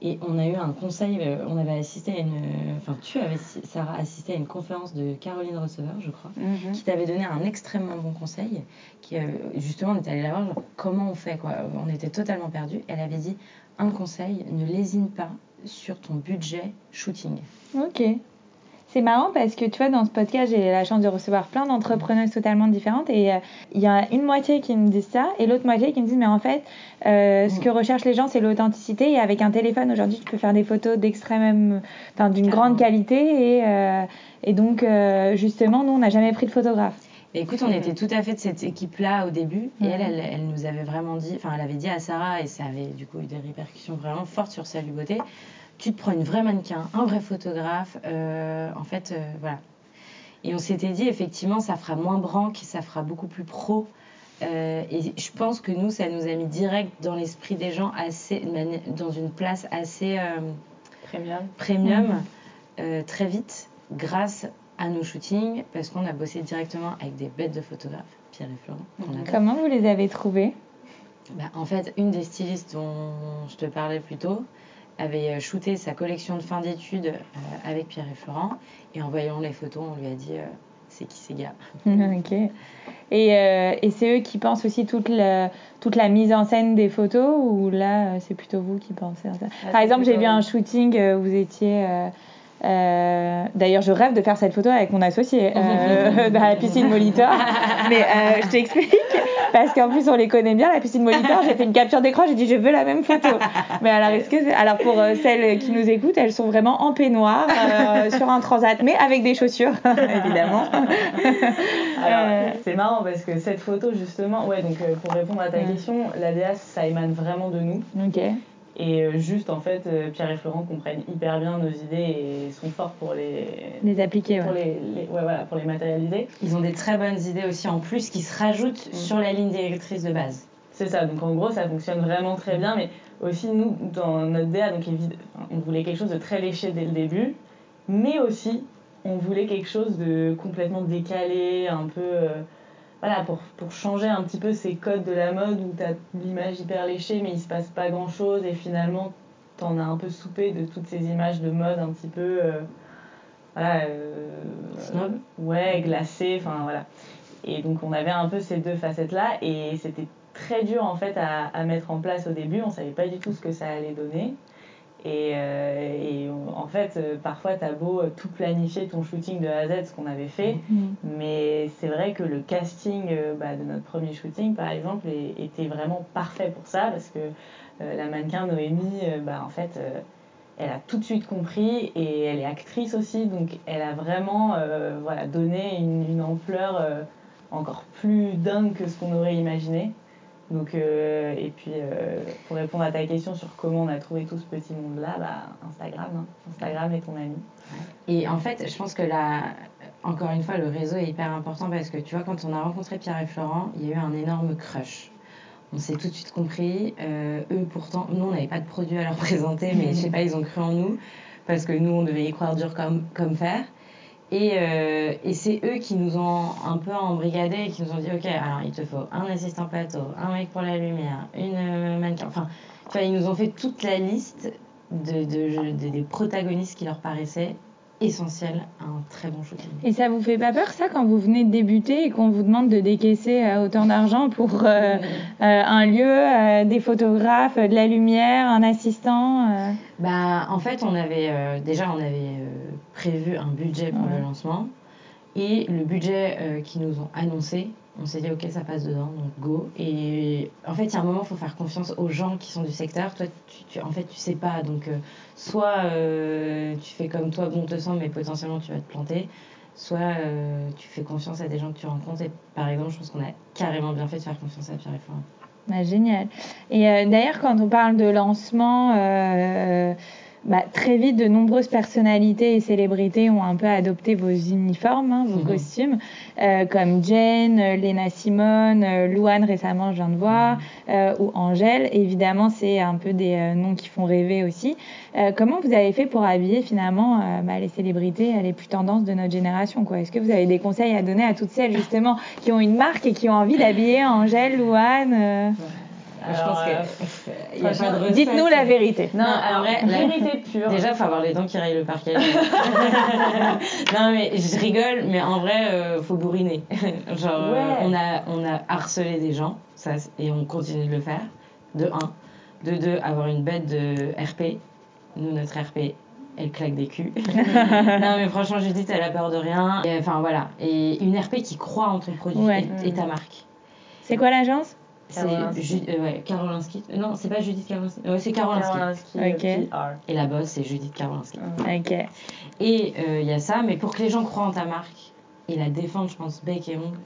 Et on a eu un conseil, euh, on avait assisté à une. Enfin, tu avais, Sarah, assisté à une conférence de Caroline Receveur, je crois, Mhm. qui t'avait donné un extrêmement bon conseil. Qui, euh, justement, on était allé la voir, genre, comment on fait, quoi. On était totalement perdus. Elle avait dit un conseil, ne lésine pas sur ton budget shooting. Ok. C'est marrant parce que tu vois, dans ce podcast, j'ai la chance de recevoir plein d'entrepreneuses totalement différentes et euh, il y a une moitié qui me disent ça et l'autre moitié qui me disent mais en fait, euh, ce que recherchent les gens, c'est l'authenticité et avec un téléphone aujourd'hui, tu peux faire des photos d'extrême, enfin d'une grande qualité et, euh, et donc justement, nous, on n'a jamais pris de photographe. Écoute, on était tout à fait de cette équipe-là au début. Et Ouais. elle, elle, elle nous avait vraiment dit, enfin, elle avait dit à Sarah, et ça avait du coup eu des répercussions vraiment fortes sur Salut Beauté tu te prends une vraie mannequin, un vrai photographe, euh, en fait, euh, voilà. Et on s'était dit, effectivement, ça fera moins branque, ça fera beaucoup plus pro. Euh, et je pense que nous, ça nous a mis direct dans l'esprit des gens, assez, dans une place assez Premium. premium, euh, très vite, grâce à nos shootings, parce qu'on a bossé directement avec des bêtes de photographes, Pierre et Florent. Comment vous les avez trouvés? Bah, en fait, une des stylistes dont je te parlais plus tôt avait euh, shooté sa collection de fin d'études euh, avec Pierre et Florent. Et en voyant les photos, on lui a dit euh, c'est qui ces gars? Ok. Et, euh, et c'est eux qui pensent aussi toute la, toute la mise en scène des photos ou là, c'est plutôt vous qui pensez à ça? Ah, Par exemple, j'ai vu un shooting où vous étiez. Euh, D'ailleurs, je rêve de faire cette photo avec mon associé euh, dans la piscine Molitor. Mais euh, je t'explique, parce qu'en plus on les connaît bien, la piscine Molitor. J'ai fait une capture d'écran, j'ai dit je veux la même photo. Mais alors, est-ce que c'est- alors pour celles qui nous écoutent, elles sont vraiment en peignoir sur un transat, mais avec des chaussures, évidemment. C'est marrant parce que cette photo, justement, ouais, donc pour répondre à ta question, l'ADA, ça émane vraiment de nous. Ok. Et euh, juste, en fait, euh, Pierre et Florent comprennent hyper bien nos idées et sont forts pour les, Les appliquer, pour ouais. les, les- ouais, voilà, pour les matérialiser. Ils ont des très bonnes idées aussi en plus qui se rajoutent Mm. sur la ligne directrice de base. C'est ça, donc en gros, ça fonctionne vraiment très bien. Mais aussi, nous, dans notre DA, donc, on voulait quelque chose de très léché dès le début. Mais aussi, on voulait quelque chose de complètement décalé, un peu. euh, voilà, pour, pour changer un petit peu ces codes de la mode où tu as l'image hyper léchée, mais il se passe pas grand chose. Et finalement, t'en as un peu soupé de toutes ces images de mode un petit peu. euh, voilà. euh, Snob. Ouais, glacées, enfin voilà. Et donc on avait un peu ces deux facettes-là et c'était très dur en fait à, à mettre en place au début. On savait pas du tout ce que ça allait donner. Et, euh, et en fait, euh, parfois, tu as beau euh, tout planifier ton shooting de A à Z, ce qu'on avait fait, Mm. mais c'est vrai que le casting bah, de notre premier shooting, par exemple, était vraiment parfait pour ça parce que la mannequin Noémie, bah, en fait, elle a tout de suite compris et elle est actrice aussi, donc elle a vraiment euh, voilà, donné une, une ampleur euh, encore plus dingue que ce qu'on aurait imaginé. Donc, euh, et puis, euh, pour répondre à ta question sur comment on a trouvé tout ce petit monde-là, bah, Instagram. hein. Instagram est ton ami. Et en fait, je pense que là, encore une fois, le réseau est hyper important parce que tu vois, quand on a rencontré Pierre et Florent, il y a eu un énorme crush. On s'est tout de suite compris. Euh, eux, pourtant, nous, on n'avait pas de produit à leur présenter, mais je sais pas, ils ont cru en nous parce que nous, on devait y croire dur comme, comme fer. Et, euh, et c'est eux qui nous ont un peu embrigadés et qui nous ont dit Ok, alors il te faut un assistant plateau, un mec pour la lumière, une euh, mannequin. Enfin, ils nous ont fait toute la liste de- des protagonistes qui leur paraissaient essentiels à un très bon shooting. Et ça vous fait pas peur ça quand vous venez de débuter et qu'on vous demande de décaisser euh, autant d'argent pour euh, euh, un lieu, des photographes, de la lumière, un assistant Bah, en fait, on avait déjà on avait prévu un budget pour Ouais. le lancement et le budget qu'ils nous ont annoncé, on s'est dit ok ça passe dedans donc go. Et en fait, il y a un moment, il faut faire confiance aux gens qui sont du secteur. Toi, tu, en fait, tu sais pas donc euh, soit euh, tu fais comme toi bon te semble mais potentiellement tu vas te planter. Soit euh, tu fais confiance à des gens que tu rencontres et par exemple, je pense qu'on a carrément bien fait de faire confiance à Pierre et Florent. bah, Génial. Et d'ailleurs, quand on parle de lancement, bah, très vite, de nombreuses personnalités et célébrités ont un peu adopté vos uniformes, hein, vos Mhm. costumes, euh, comme Jen, euh, Lena Simone, euh, Louane récemment, je viens de voir, euh, ou Angèle. Évidemment, c'est un peu des euh, noms qui font rêver aussi. Euh, comment vous avez fait pour habiller finalement bah, les célébrités, les plus tendances de notre génération quoi? Est-ce que vous avez des conseils à donner à toutes celles justement qui ont une marque et qui ont envie d'habiller Angèle, Louane euh, je pense euh, que il y a pas de recette. Dites-nous la vérité. Non, en vrai, la- vérité pure. Déjà, faut avoir les dents qui rayent le parquet. non, mais je rigole, mais en vrai, euh, faut bourriner. Genre, euh, Ouais. on, a, on a harcelé des gens, ça, et on continue de le faire. De 1. De 2, avoir une bête de RP. Nous, notre RP, elle claque des culs. non, mais franchement, Judith, elle a peur de rien. Et, enfin, voilà. Et une RP qui croit en ton produit Ouais. et, et ta marque. C'est quoi l'agence? Ju- euh, ouais, Karolinski. Non, c'est pas Judith Karolinski. C'est Karolinski. Karolinski, euh. Et la boss, c'est Judith Karolinski. Ok. Et il y a ça, mais pour que les gens croient en ta marque et la défendent, je pense, bec et ongle,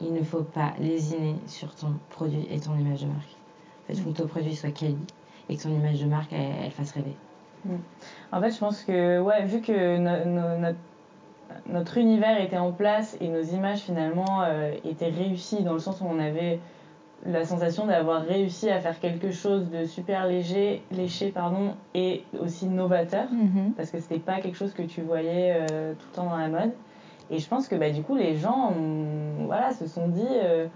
il ne faut pas lésiner sur ton produit et ton image de marque. En fait, il faut que ton produit soit quali et que ton image de marque, elle, elle fasse rêver. En fait, je pense que, ouais, vu que no- no- notre, notre univers était en place et nos images finalement euh, étaient réussies dans le sens où on avait la sensation d'avoir réussi à faire quelque chose de super léger, léché pardon, et aussi novateur, Mhm. parce que c'était pas quelque chose que tu voyais euh, tout le temps dans la mode. Et je pense que bah, du coup, les gens voilà, se sont dit, euh,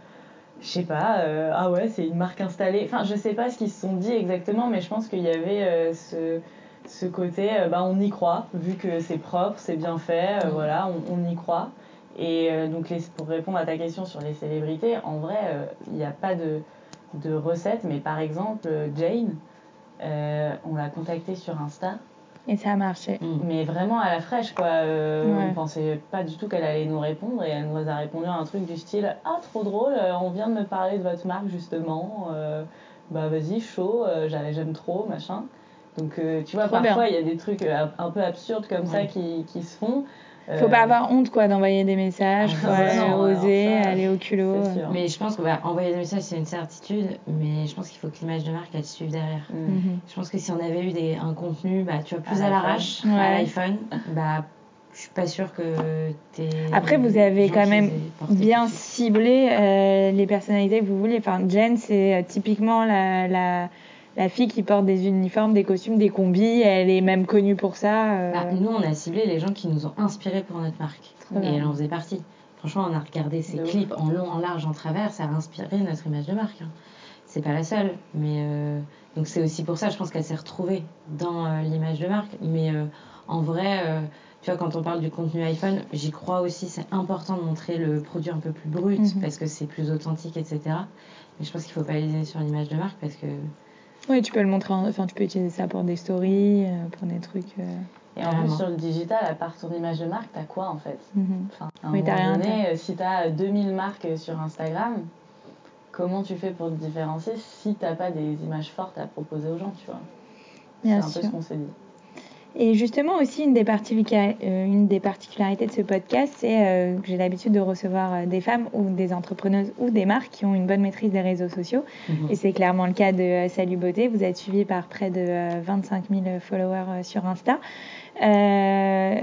je sais pas, euh, ah ouais, c'est une marque installée. Enfin, je sais pas ce qu'ils se sont dit exactement, mais je pense qu'il y avait euh, ce, ce côté, bah, on y croit, vu que c'est propre, c'est bien fait, voilà, on, on y croit. Et euh, donc, les- pour répondre à ta question sur les célébrités, en vrai, euh, il n'y a pas de, de recette, mais par exemple, euh, Jane, on l'a contactée sur Insta. Et ça a marché. Mm. Mais vraiment à la fraîche, quoi. Euh, Ouais. On pensait pas du tout qu'elle allait nous répondre et elle nous a répondu à un truc du style Ah, trop drôle, on vient de me parler de votre marque justement. Euh, bah, vas-y, chaud, j'a- j'aime trop, machin. Donc, euh, tu vois, Trop parfois il y a des trucs un peu absurdes comme ça qui se font. Faut Euh, pas avoir honte quoi d'envoyer des messages, Ah, faut alors oser, ça, aller au culot. Mais je pense que bah, envoyer des messages, c'est une certitude, mais je pense qu'il faut que l'image de marque, elle suive derrière. Mm. Mhm. Je pense que si on avait eu des, un contenu, bah, tu vois, plus À à, l'iPhone. l'arrache, Ouais. à l'iPhone, bah, je suis pas sûre que t'es. Après, vous avez quand même bien ciblé euh, les personnalités que vous voulez. Enfin, Jen, c'est euh, typiquement la, la, la fille qui porte des uniformes, des costumes, des combis. Elle est même connue pour ça. euh. Bah, nous, on a ciblé les gens qui nous ont inspirés pour notre marque. Et bien. elle en faisait partie. Franchement, on a regardé ses De ouf. clips en long, en large, en travers. Ça a inspiré notre image de marque. hein. C'est pas la seule. Mais euh, donc, c'est aussi pour ça, je pense qu'elle s'est retrouvée dans euh, l'image de marque. Mais en vrai, tu vois, quand on parle du contenu iPhone, j'y crois aussi. C'est important de montrer le produit un peu plus brut Mhm. parce que c'est plus authentique, etc. Mais je pense qu'il faut pas léser sur l'image de marque parce que. Oui, tu peux le montrer. en- Enfin, tu peux utiliser ça pour des stories, euh, pour des trucs. euh. Et en Vraiment. plus, sur le digital, à part ton image de marque, t'as quoi en fait Mhm. Enfin, à un Oui, moment rien, donné, euh, si t'as 2000 marques sur Instagram, comment tu fais pour te différencier si t'as pas des images fortes à proposer aux gens, tu vois? C'est un sûr. peu ce qu'on s'est dit. Et justement aussi une des, particular- euh, une des particularités de ce podcast, c'est euh, que j'ai l'habitude de recevoir euh, des femmes ou des entrepreneuses ou des marques qui ont une bonne maîtrise des réseaux sociaux. Et c'est clairement le cas de Salut Beauté. Vous êtes suivi par près de euh, 25 000 followers sur Insta. Euh,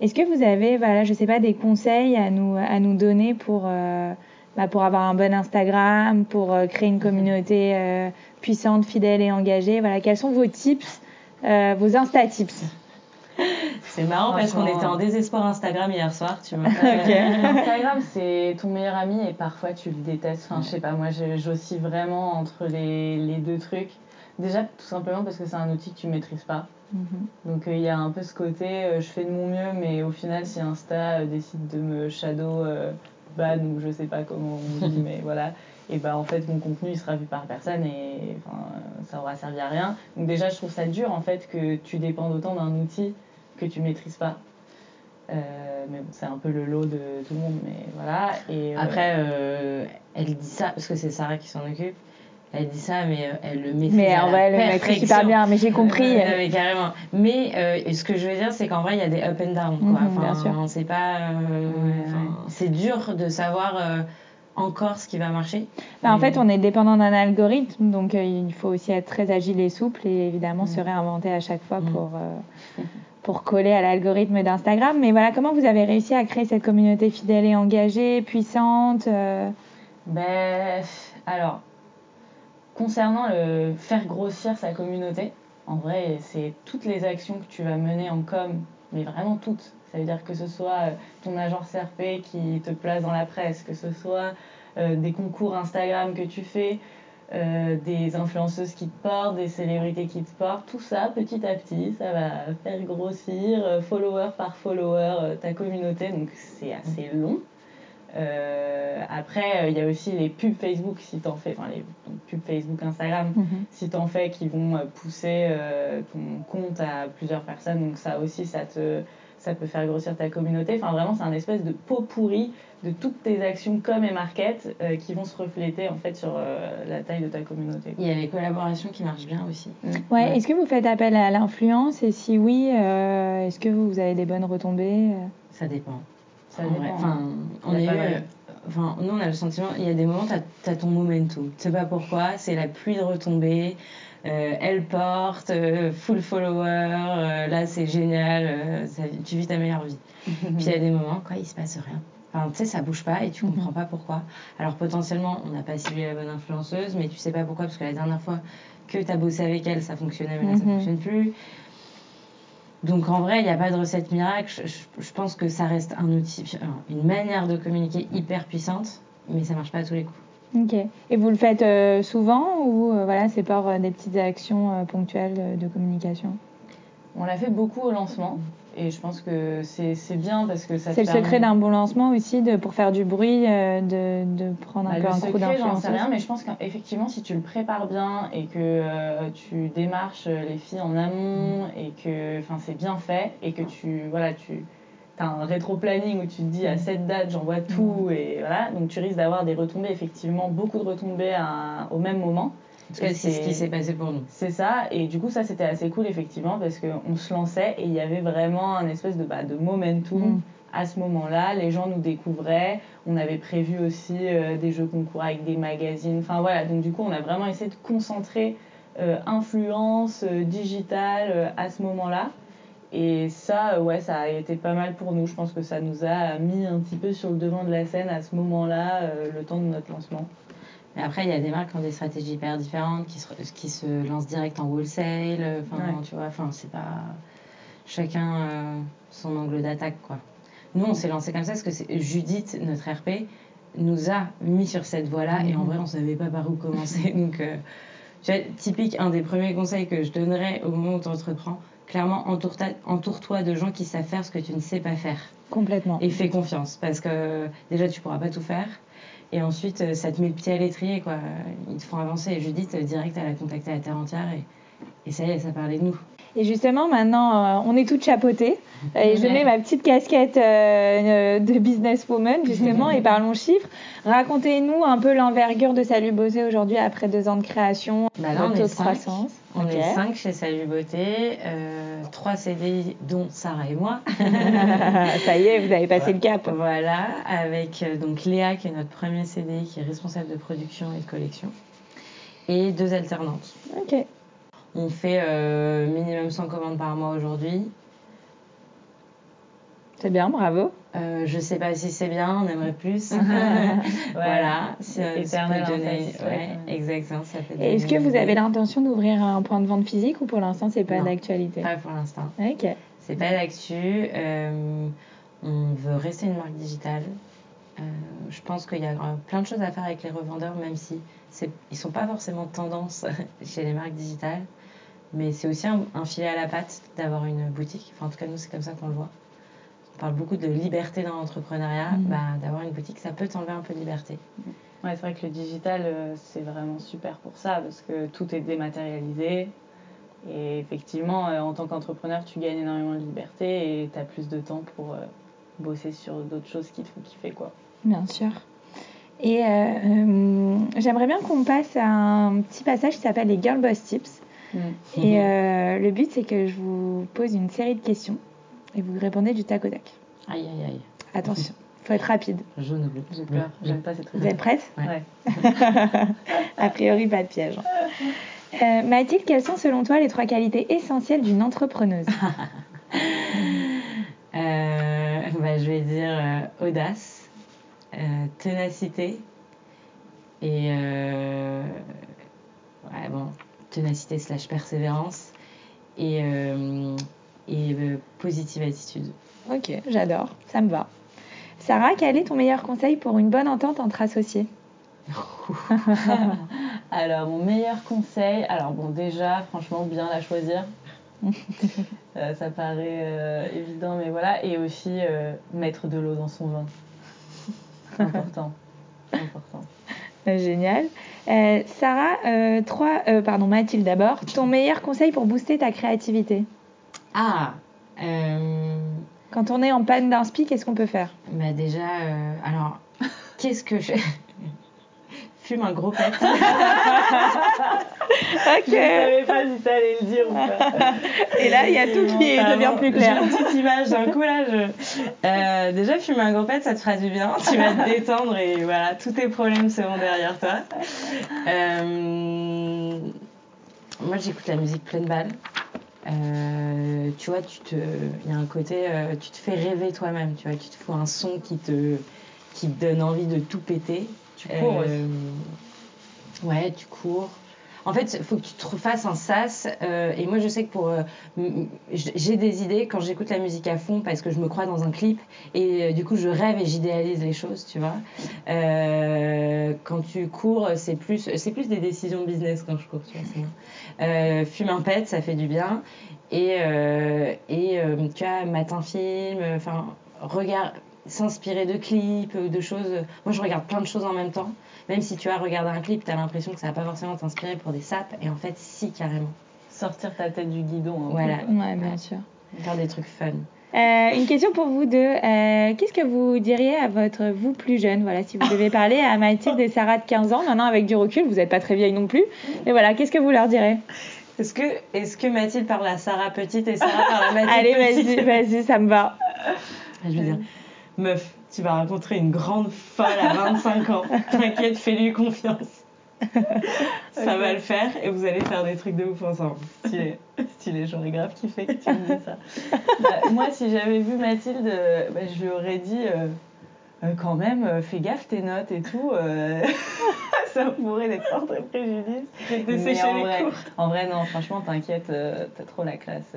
Est-ce que vous avez, voilà, je sais pas, des conseils à nous, à nous donner pour, euh, bah, pour avoir un bon Instagram, pour créer une communauté euh, puissante, fidèle et engagée? Voilà, quels sont vos tips, euh, vos Insta tips C'est marrant parce qu'on était en désespoir Instagram hier soir, tu vois. Instagram, c'est ton meilleur ami et parfois tu le détestes. Enfin, je sais pas, moi je- j'oscille vraiment entre les, les deux trucs. Déjà, tout simplement parce que c'est un outil que tu maîtrises pas. Donc euh, il y a un peu ce côté, euh, je fais de mon mieux, mais au final, si Insta euh, décide de me shadow euh, ban ou je sais pas comment on dit, mais voilà, et bah en fait mon contenu il sera vu par personne et enfin, ça aura servi à rien. Donc déjà, je trouve ça dur en fait que tu dépendes autant d'un outil que tu maîtrises pas. Euh, mais bon, c'est un peu le lot de tout le monde, mais voilà. Et, euh, Après, euh, elle dit ça parce que c'est Sarah qui s'en occupe. Elle dit ça, mais elle le maîtrise. Mais en vrai, elle le maîtrise super bien. Mais j'ai compris. Euh, non, mais carrément. Mais euh, ce que je veux dire, c'est qu'en vrai, il y a des up and down. Quoi. Mhm, Enfin, bien sûr. on sait pas. euh, enfin, C'est dur de savoir euh, encore ce qui va marcher. Bah, en fait, on est dépendant d'un algorithme, donc euh, il faut aussi être très agile et souple et évidemment se réinventer à chaque fois Mm. pour, euh, pour coller à l'algorithme d'Instagram. Mais voilà, comment vous avez réussi à créer cette communauté fidèle et engagée, puissante euh, Ben, alors, concernant le faire grossir sa communauté, en vrai, c'est toutes les actions que tu vas mener en com, mais vraiment toutes. Ça veut dire que ce soit euh, ton agence CRP qui te place dans la presse, que ce soit euh, des concours Instagram que tu fais, euh, des influenceuses qui te portent, des célébrités qui te portent, tout ça petit à petit, ça va faire grossir euh, follower par follower ta communauté, donc c'est assez long. après, il y a aussi les pubs Facebook si t'en fais, enfin les pubs Facebook, Instagram, Mhm. si t'en fais qui vont pousser ton compte à plusieurs personnes, donc ça aussi ça te ça peut faire grossir ta communauté. Enfin, vraiment, c'est un espèce de pot pourri de toutes tes actions com et market euh, qui vont se refléter en fait sur euh, la taille de ta communauté. Il y a les collaborations qui marchent bien aussi. Ouais. Est-ce que vous faites appel à l'influence? Et si oui, euh, est-ce que vous avez des bonnes retombées? Ça dépend. Ça En dépend. vrai. hein. Enfin, on a eu, enfin, nous on a le sentiment, il y a des moments, tu as, ton momentum. Tu sais pas pourquoi, c'est la pluie de retombées. Euh, elle porte, euh, full follower, euh, là c'est génial, ça- tu vis ta meilleure vie. Puis il y a des moments, quoi, il se passe rien. Enfin, tu sais, ça bouge pas et tu comprends pas pourquoi. Alors potentiellement, on n'a pas ciblé la bonne influenceuse, mais tu sais pas pourquoi, parce que la dernière fois que tu as bossé avec elle, ça fonctionnait, mais là ça Mhm. fonctionne plus. Donc en vrai, il n'y a pas de recette miracle. Je, je- je pense que ça reste un outil, une manière de communiquer hyper puissante, mais ça marche pas à tous les coups. Ok. Et vous le faites euh, souvent ou euh, voilà, c'est par euh, des petites actions ponctuelles de communication? On l'a fait beaucoup au lancement et je pense que c'est bien parce que ça C'est le permet- secret d'un bon lancement aussi, de, pour faire du bruit, de, de prendre un Bah, peu un coup secret, j'en d'influence. sais rien, mais je pense qu'effectivement, si tu le prépares bien et que tu démarches les filles en amont et que c'est bien fait et que tu voilà, tu as un rétro-planning où tu te dis à cette date, j'envoie tout et voilà, donc tu risques d'avoir des retombées, effectivement, beaucoup de retombées à- au même moment. En tout cas, c'est ce qui s'est passé pour nous. C'est ça, et du coup, ça c'était assez cool, effectivement, parce qu'on se lançait et il y avait vraiment un espèce de, bah, de momentum. Mm. À ce moment-là, les gens nous découvraient. On avait prévu aussi euh, des jeux concours avec des magazines. Enfin voilà, donc du coup, on a vraiment essayé de concentrer euh, influence euh, digitale euh, à ce moment-là. Et ça, euh, ouais, ça a été pas mal pour nous. Je pense que ça nous a mis un petit peu sur le devant de la scène à ce moment-là, euh, le temps de notre lancement. Mais après, il y a des marques qui ont des stratégies hyper différentes, qui se, qui se lancent direct en wholesale. euh, Enfin, Ouais. tu vois, enfin, c'est pas chacun euh, son angle d'attaque, quoi. Nous, on s'est lancé comme ça parce que Judith, notre RP, nous a mis sur cette voie-là et en vrai, on savait pas par où commencer. Donc, euh, tu vois, typique, un des premiers conseils que je donnerais au moment où tu entreprends, clairement, entoure-toi de gens qui savent faire ce que tu ne sais pas faire. Complètement. Et fais confiance parce que déjà tu pourras pas tout faire. Et ensuite, euh, ça te met le pied à l'étrier, quoi. Ils te font avancer. Et Judith, euh, direct, elle a contacté la terre entière et, et ça y est, ça parlait de nous. Et justement, maintenant, euh, on est toutes chapeautées. Et je mets ma petite casquette euh, euh, de businesswoman, justement, et parlons chiffres. Racontez-nous un peu l'envergure de Salut Bosé aujourd'hui après deux ans de création, Bah là, de cinq. croissance. On est 5 chez Salut Beauté, euh, 3 CDI, dont Sarah et moi. Ça y est, vous avez passé le cap. Voilà, avec euh, donc Léa, qui est notre premier CDI, qui est responsable de production et de collection. Et deux alternantes. Ok. On fait euh, minimum 100 commandes par mois aujourd'hui. C'est bien, bravo. Euh, je sais pas si c'est bien, on aimerait plus. voilà, si, euh, Éternel donner- ouais, exactement, ça Et donner Est-ce que vous avez l'intention d'ouvrir un point de vente physique ou pour l'instant, c'est pas d'actualité Pas pour l'instant. Ok. C'est pas d'actu. euh, on veut rester une marque digitale. Euh, je pense qu'il y a plein de choses à faire avec les revendeurs, même si c'est, ils sont pas forcément tendance chez les marques digitales. Mais c'est aussi un, un filet à la patte d'avoir une boutique. Enfin, en tout cas, nous, c'est comme ça qu'on le voit. On parle beaucoup de liberté dans l'entrepreneuriat. Mhm. Bah, d'avoir une boutique, ça peut t'enlever un peu de liberté. Ouais, c'est vrai que le digital, euh, c'est vraiment super pour ça parce que tout est dématérialisé. Et effectivement, euh, en tant qu'entrepreneur, tu gagnes énormément de liberté et tu as plus de temps pour euh, bosser sur d'autres choses qui te font kiffer. Quoi. Bien sûr. Et euh, euh, j'aimerais bien qu'on passe à un petit passage qui s'appelle les Girl Boss Tips. Et euh, le but, c'est que je vous pose une série de questions et vous répondez du tac au tac. Aïe, aïe, aïe. Attention, faut être rapide. Jaune ou bleu J'ai peur, j'aime pas trucs. Vous êtes prêtes Ouais. Ouais. A priori, pas de piège. Euh, Mathilde, quelles sont selon toi les trois qualités essentielles d'une entrepreneuse? Euh, bah, je vais dire euh, audace, euh, ténacité et euh, ouais, bon, ténacité slash persévérance et, euh, et euh, positive attitude. Ok, j'adore, ça me va. Sarah, quel est ton meilleur conseil pour une bonne entente entre associés? Alors, mon meilleur conseil, alors bon, déjà, franchement, bien la choisir. Euh, ça paraît évident, mais voilà. Et aussi, mettre de l'eau dans son vin. Important. Important. Génial. Euh, Sarah, euh, trois, euh, pardon, Mathilde d'abord. Ton meilleur conseil pour booster ta créativité Ah euh, Quand on est en panne d'inspi, qu'est-ce qu'on peut faire? Bah déjà, euh, alors, qu'est-ce que je... Fume un gros pet. Ok. Je savais pas si t'allais le dire ou pas. Et là, il y a tout qui devient plus clair. J'ai une petite image d'un coup là. Je... Euh, déjà, fumer un gros pet, ça te fera du bien. Tu vas te détendre et voilà, tous tes problèmes seront derrière toi. Euh, Moi, j'écoute la musique pleine balle. Euh, tu vois, tu te, il y a un côté, euh, tu te fais rêver toi-même. Tu vois, tu te fous un son qui te, qui te donne envie de tout péter. Euh, Ouais, tu cours. En fait, il faut que tu te refasses un sas. euh, et moi, je sais que pour. euh, j'ai des idées quand j'écoute la musique à fond parce que je me crois dans un clip. Et du coup, je rêve et j'idéalise les choses, tu vois. Quand tu cours, c'est plus, plus des décisions business quand je cours, tu vois. fume un pet, ça fait du bien. Et, et tu vois, matin film, enfin, regarde, s'inspirer de clips, de choses. Moi, je regarde plein de choses en même temps. Même si tu as regardé un clip, tu as l'impression que ça va pas forcément t'inspirer pour des sapes. Et en fait, si, carrément. Sortir ta tête du guidon. hein. Voilà. Ouais, bien sûr. Faire des trucs fun. Euh, une question pour vous deux. Euh, Qu'est-ce que vous diriez à votre vous plus jeune? Voilà, si vous devez parler à Mathilde et Sarah de 15 ans, maintenant avec du recul, vous n'êtes pas très vieille non plus. Mais voilà, qu'est-ce que vous leur direz? Est-ce que, est que Mathilde parle à Sarah petite et Sarah parle à Mathilde Allez, petite? vas-y, vas-y, ça me va. Je veux dire, meuf, tu vas rencontrer une grande folle à 25 ans. T'inquiète, fais-lui confiance. Ça va le faire et vous allez faire des trucs de ouf ensemble. Stylé, stylé, j'aurais grave kiffé que tu me dises ça. Bah, moi, si j'avais vu Mathilde, euh, bah, je lui aurais dit euh, euh, quand même, euh, fais gaffe tes notes et tout. ça pourrait les porter préjudice. Mais sécher en les vrai, cours. en vrai, non, franchement, t'inquiète, t'as trop la classe.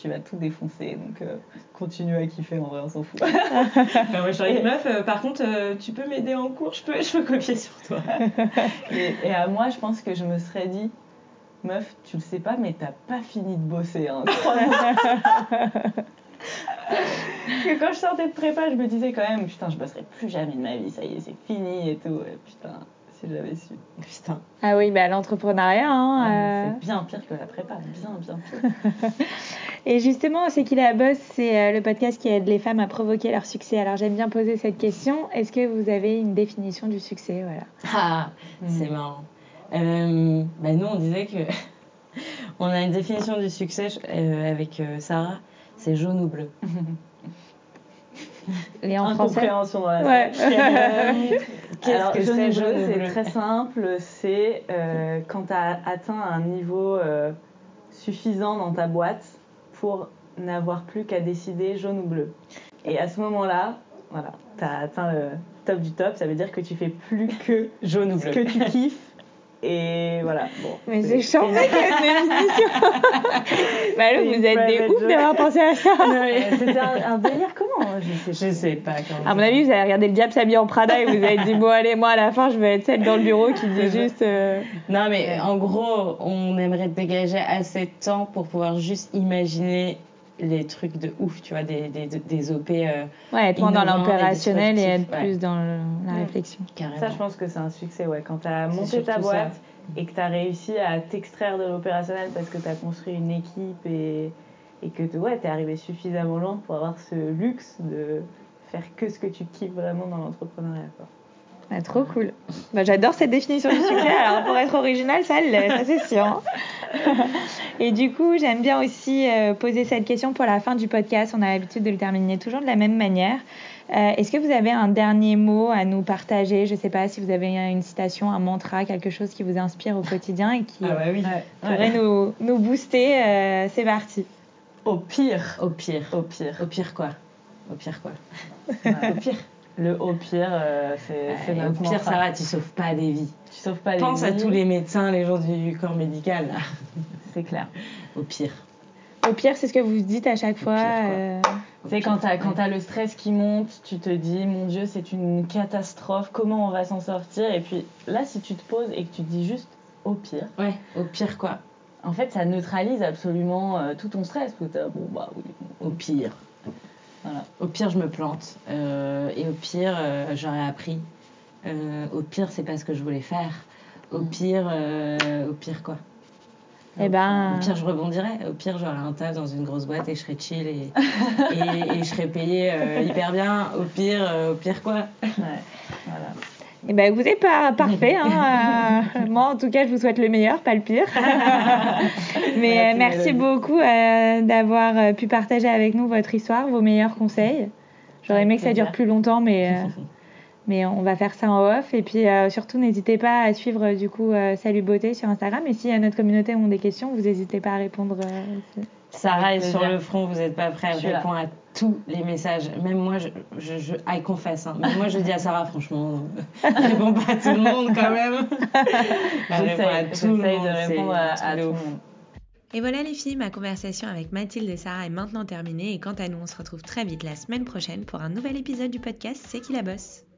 Tu vas tout défoncer, donc euh, continue à kiffer, en vrai, on s'en fout. Moi, j'aurais dit, meuf, euh, par contre, euh, tu peux m'aider en cours, je peux, je peux copier sur toi. Et, et à moi, je pense que je me serais dit, meuf, tu le sais pas, mais t'as pas fini de bosser. Hein, que quand je sortais de prépa, je me disais quand même, putain, je bosserai plus jamais de ma vie, ça y est, c'est fini et tout. Et putain, si j'avais su. Putain. Ah oui, bah, l'entrepreneuriat. Hein, euh. C'est bien pire que la prépa, bien, bien pire. Et justement, C'est qui la bosse C'est euh, le podcast qui aide les femmes à provoquer leur succès. Alors j'aime bien poser cette question. Est-ce que vous avez une définition du succès? Voilà. Ah, c'est marrant. Euh, bah, nous, on disait que on a une définition du succès euh, avec euh, Sarah, c'est jaune ou bleu. Et en français Incompréhension dans la Ouais. Qu'est-ce Alors, que jaune c'est jaune c'est très simple. C'est euh, quand tu as atteint un niveau euh, suffisant dans ta boîte pour n'avoir plus qu'à décider jaune ou bleu. Et à ce moment-là, voilà, tu as atteint le top du top. Ça veut dire que tu fais plus que Jaune ou ce bleu. que tu kiffes. Et voilà. Bon, Mais c'est chambé comme définition Bah alors, vous êtes des ouf d'avoir pensé à ça C'était un, un délire comment? Je sais Je sais pas. Quand À mon avis, vous avez regardé le diable s'habille en Prada et vous avez dit, bon allez, moi à la fin, je vais être celle dans le bureau qui dit juste... euh, Non, mais en gros, on aimerait dégager assez de temps pour pouvoir juste imaginer les trucs de ouf, tu vois, des, des, des OP euh, Ouais, être moins dans et l'opérationnel et être ouais. plus dans le- la Ouais. réflexion. carrément. Ça, je pense que c'est un succès, ouais. Quand tu as monté ta boîte ça. et que tu as réussi à t'extraire de l'opérationnel parce que tu as construit une équipe et, et que tu ouais, es arrivé suffisamment loin pour avoir ce luxe de faire que ce que tu kiffes vraiment dans l'entrepreneuriat. Ah, trop cool. Bah, J'adore cette définition du succès. Alors, pour être original, ça l'est, ça c'est sûr. Et du coup, j'aime bien aussi euh, poser cette question pour la fin du podcast. On a l'habitude de le terminer toujours de la même manière. Euh, Est-ce que vous avez un dernier mot à nous partager? Je ne sais pas si vous avez une citation, un mantra, quelque chose qui vous inspire au quotidien et qui Ah bah oui. pourrait nous, nous booster. Euh, c'est parti. Au pire, Au pire. au pire, Au pire quoi Au pire quoi Ouais. Au pire. Le au pire, euh, c'est c'est Ouais, au pire, ça va, tu sauves pas des vies. Tu sauves pas les Pense à vies, tous les médecins, les gens du corps médical. C'est clair. Au pire. Au pire, c'est ce que vous dites à chaque fois. euh, Au Tu sais, pire. quand t'as quand t'as le stress qui monte, tu te dis, mon Dieu, c'est une catastrophe, comment on va s'en sortir? Et puis là, si tu te poses et que tu te dis juste, au pire. Ouais, au pire quoi. En fait, ça neutralise absolument euh, tout ton stress. Parce que bon, bah oui. Au pire. Voilà. Au pire, je me plante. Euh, et au pire, euh, j'aurais appris. Euh, au pire, c'est pas ce que je voulais faire. Au pire, euh, au pire quoi. Eh ben, Au pire, je rebondirais. Au pire, j'aurais un taf dans une grosse boîte et je serais chill et, et, et je serais payée hyper bien. Au pire, au pire quoi. Ouais, voilà. Eh ben, écoutez, pas parfait. Hein, euh, moi, en tout cas, je vous souhaite le meilleur, pas le pire. Mais Voilà, euh, merci beaucoup euh, d'avoir pu partager avec nous votre histoire, vos meilleurs conseils. J'aurais aimé que ça dure plus longtemps, mais, euh, mais on va faire ça en off. Et puis surtout, n'hésitez pas à suivre du coup Salut Beauté sur Instagram. Et si à notre communauté ont des questions, vous n'hésitez pas à répondre. aussi. Sarah est sur le front, vous n'êtes pas prêts. Je Elle répond à tous les messages. Même moi, je, je, je I confesse. Hein. Même moi, je dis à Sarah, franchement, elle répond pas à tout le monde quand même. J'essaye de répondre à, à tout le monde. Et voilà les filles, ma conversation avec Mathilde et Sarah est maintenant terminée et quant à nous, on se retrouve très vite la semaine prochaine pour un nouvel épisode du podcast C'est qui la bosse?